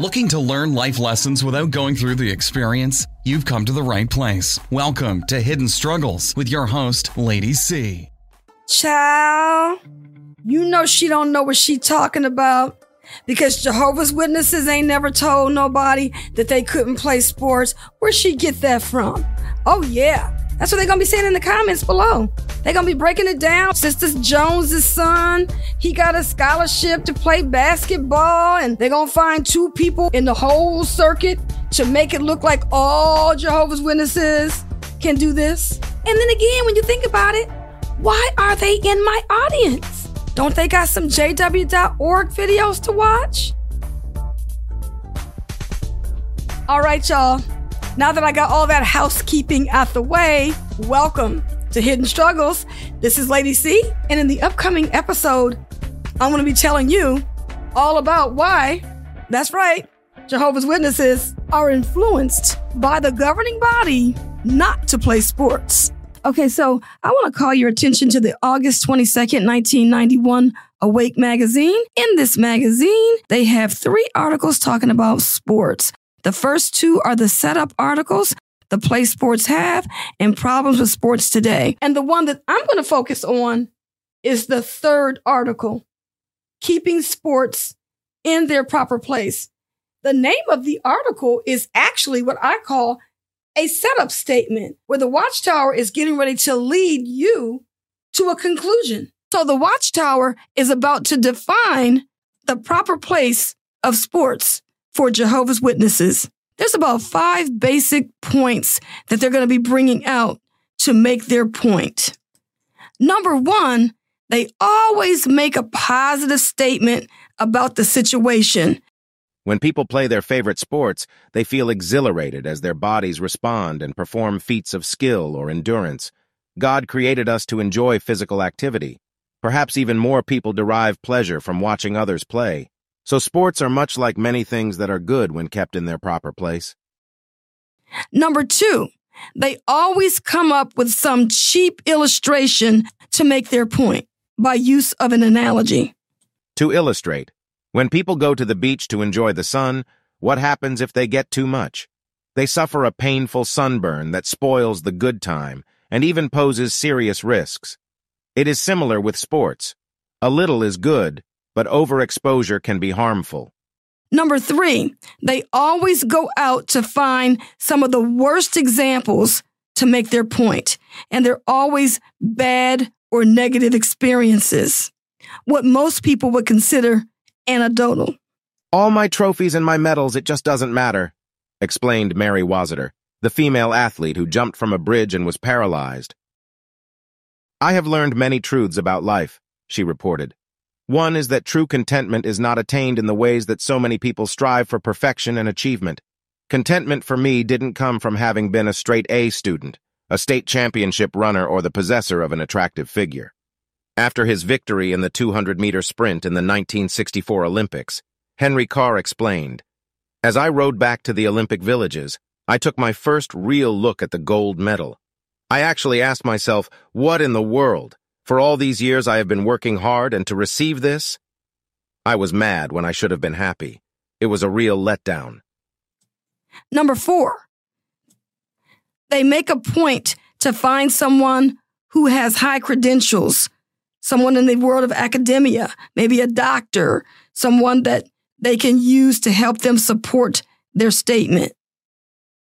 Looking to learn life lessons without going through the experience? You've come to the right place. Welcome to Hidden Struggles with your host, Lady C. Child, you know she don't know what she talking about because Jehovah's Witnesses ain't never told nobody that they couldn't play sports. Where'd she get that from? Oh yeah, that's what they're gonna be saying in the comments below. They're gonna be breaking it down. Sister Jones's son, he got a scholarship to play basketball, and they're gonna find two people in the whole circuit to make it look like all Jehovah's Witnesses can do this. And then again, when you think about it, why are they in my audience? Don't they got some JW.org videos to watch? All right, y'all. Now that I got all that housekeeping out the way, welcome to Hidden Struggles. This is Lady C, and in the upcoming episode, I'm going to be telling you all about why, that's right, Jehovah's Witnesses are influenced by the governing body not to play sports. Okay, so I want to call your attention to the August 22nd, 1991 Awake magazine. In this magazine, they have three articles talking about sports. The first two are the setup articles, the play sports have, and problems with sports today. And the one that I'm going to focus on is the third article, keeping sports in their proper place. The name of the article is actually what I call a setup statement where the watchtower is getting ready to lead you to a conclusion. So the watchtower is about to define the proper place of sports for Jehovah's Witnesses. There's about five basic points that they're going to be bringing out to make their point. Number one, they always make a positive statement about the situation. When people play their favorite sports, they feel exhilarated as their bodies respond and perform feats of skill or endurance. God created us to enjoy physical activity. Perhaps even more people derive pleasure from watching others play. So sports are much like many things that are good when kept in their proper place. Number two, they always come up with some cheap illustration to make their point by use of an analogy. To illustrate, when people go to the beach to enjoy the sun, what happens if they get too much? They suffer a painful sunburn that spoils the good time and even poses serious risks. It is similar with sports. A little is good, but overexposure can be harmful. Number three, they always go out to find some of the worst examples to make their point, and they're always bad or negative experiences, what most people would consider anecdotal. All my trophies and my medals, it just doesn't matter, explained Mary Wazeter, the female athlete who jumped from a bridge and was paralyzed. I have learned many truths about life, she reported. One is that true contentment is not attained in the ways that so many people strive for perfection and achievement. Contentment for me didn't come from having been a straight A student, a state championship runner, or the possessor of an attractive figure. After his victory in the 200-meter sprint in the 1964 Olympics, Henry Carr explained, As I rode back to the Olympic villages, I took my first real look at the gold medal. I actually asked myself, what in the world? For all these years I have been working hard, and to receive this? I was mad when I should have been happy. It was a real letdown. Number four, they make a point to find someone who has high credentials, someone in the world of academia, maybe a doctor, someone that they can use to help them support their statement.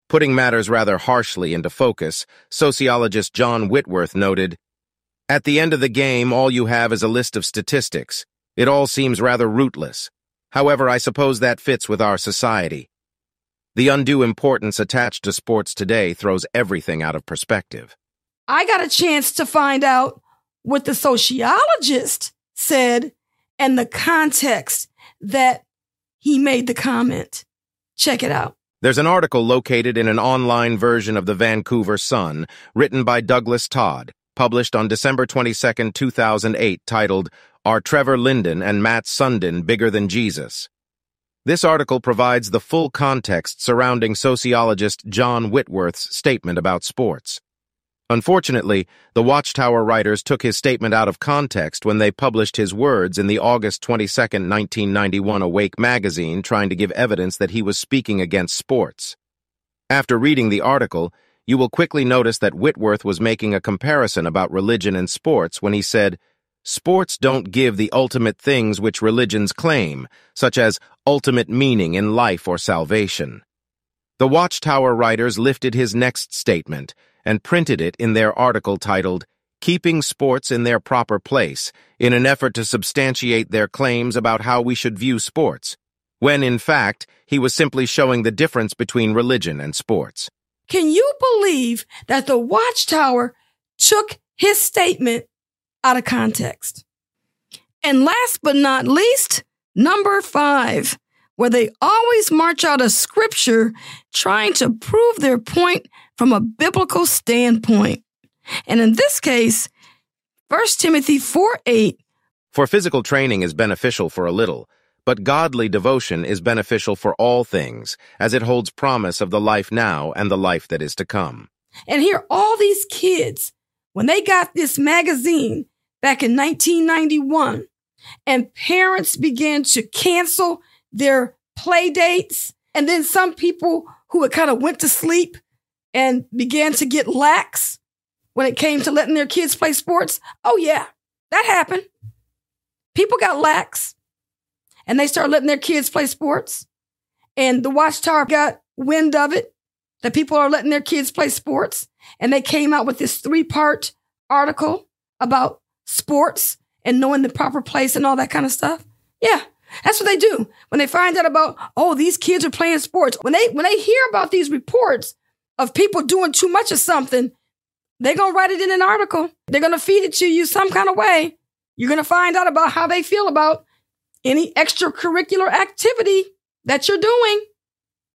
Putting matters rather harshly into focus, sociologist John Whitworth noted, at the end of the game, all you have is a list of statistics. It all seems rather rootless. However, I suppose that fits with our society. The undue importance attached to sports today throws everything out of perspective. I got a chance to find out what the sociologist said and the context that he made the comment. Check it out. There's an article located in an online version of the Vancouver Sun, written by Douglas Todd published on December 22, 2008, titled, Are Trevor Linden and Mats Sundin Bigger Than Jesus? This article provides the full context surrounding sociologist John Whitworth's statement about sports. Unfortunately, the Watchtower writers took his statement out of context when they published his words in the August 22, 1991 Awake magazine trying to give evidence that he was speaking against sports. After reading the article, you will quickly notice that Whitworth was making a comparison about religion and sports when he said, Sports don't give the ultimate things which religions claim, such as ultimate meaning in life or salvation. The Watchtower writers lifted his next statement and printed it in their article titled, Keeping Sports in Their Proper Place, in an effort to substantiate their claims about how we should view sports, when in fact, he was simply showing the difference between religion and sports. Can you believe that the Watchtower took his statement out of context? And last but not least, number five, where they always march out of scripture trying to prove their point from a biblical standpoint. And in this case, 1 Timothy 4 8. For physical training is beneficial for a little, but godly devotion is beneficial for all things, as it holds promise of the life now and the life that is to come. And here, all these kids, when they got this magazine back in 1991, and parents began to cancel their play dates, and then some people who had kind of went to sleep and began to get lax when it came to letting their kids play sports. Oh, yeah, that happened. People got lax and they start letting their kids play sports. And the Watchtower got wind of it that people are letting their kids play sports. And they came out with this three part article about sports and knowing the proper place and all that kind of stuff. Yeah, that's what they do. When they find out about, oh, these kids are playing sports, when they when they hear about these reports of people doing too much of something, they're gonna write it in an article. They're gonna feed it to you some kind of way. You're gonna find out about how they feel about any extracurricular activity that you're doing.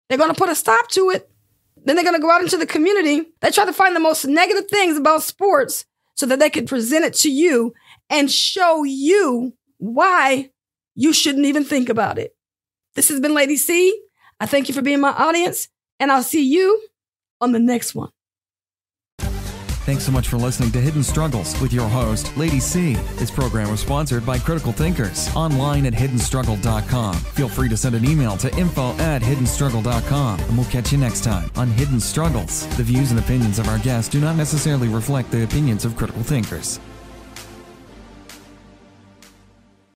They're gonna put a stop to it. Then they're gonna go out into the community. They try to find the most negative things about sports so that they can present it to you and show you why you shouldn't even think about it. This has been Lady C. I thank you for being my audience, and I'll see you on the next one. Thanks so much for listening to Hidden Struggles with your host, Lady C. This program was sponsored by Critical Thinkers online at hiddenstruggle.com. Feel free to send an email to info at hiddenstruggle.com, and we'll catch you next time on Hidden Struggles. The views and opinions of our guests do not necessarily reflect the opinions of Critical Thinkers.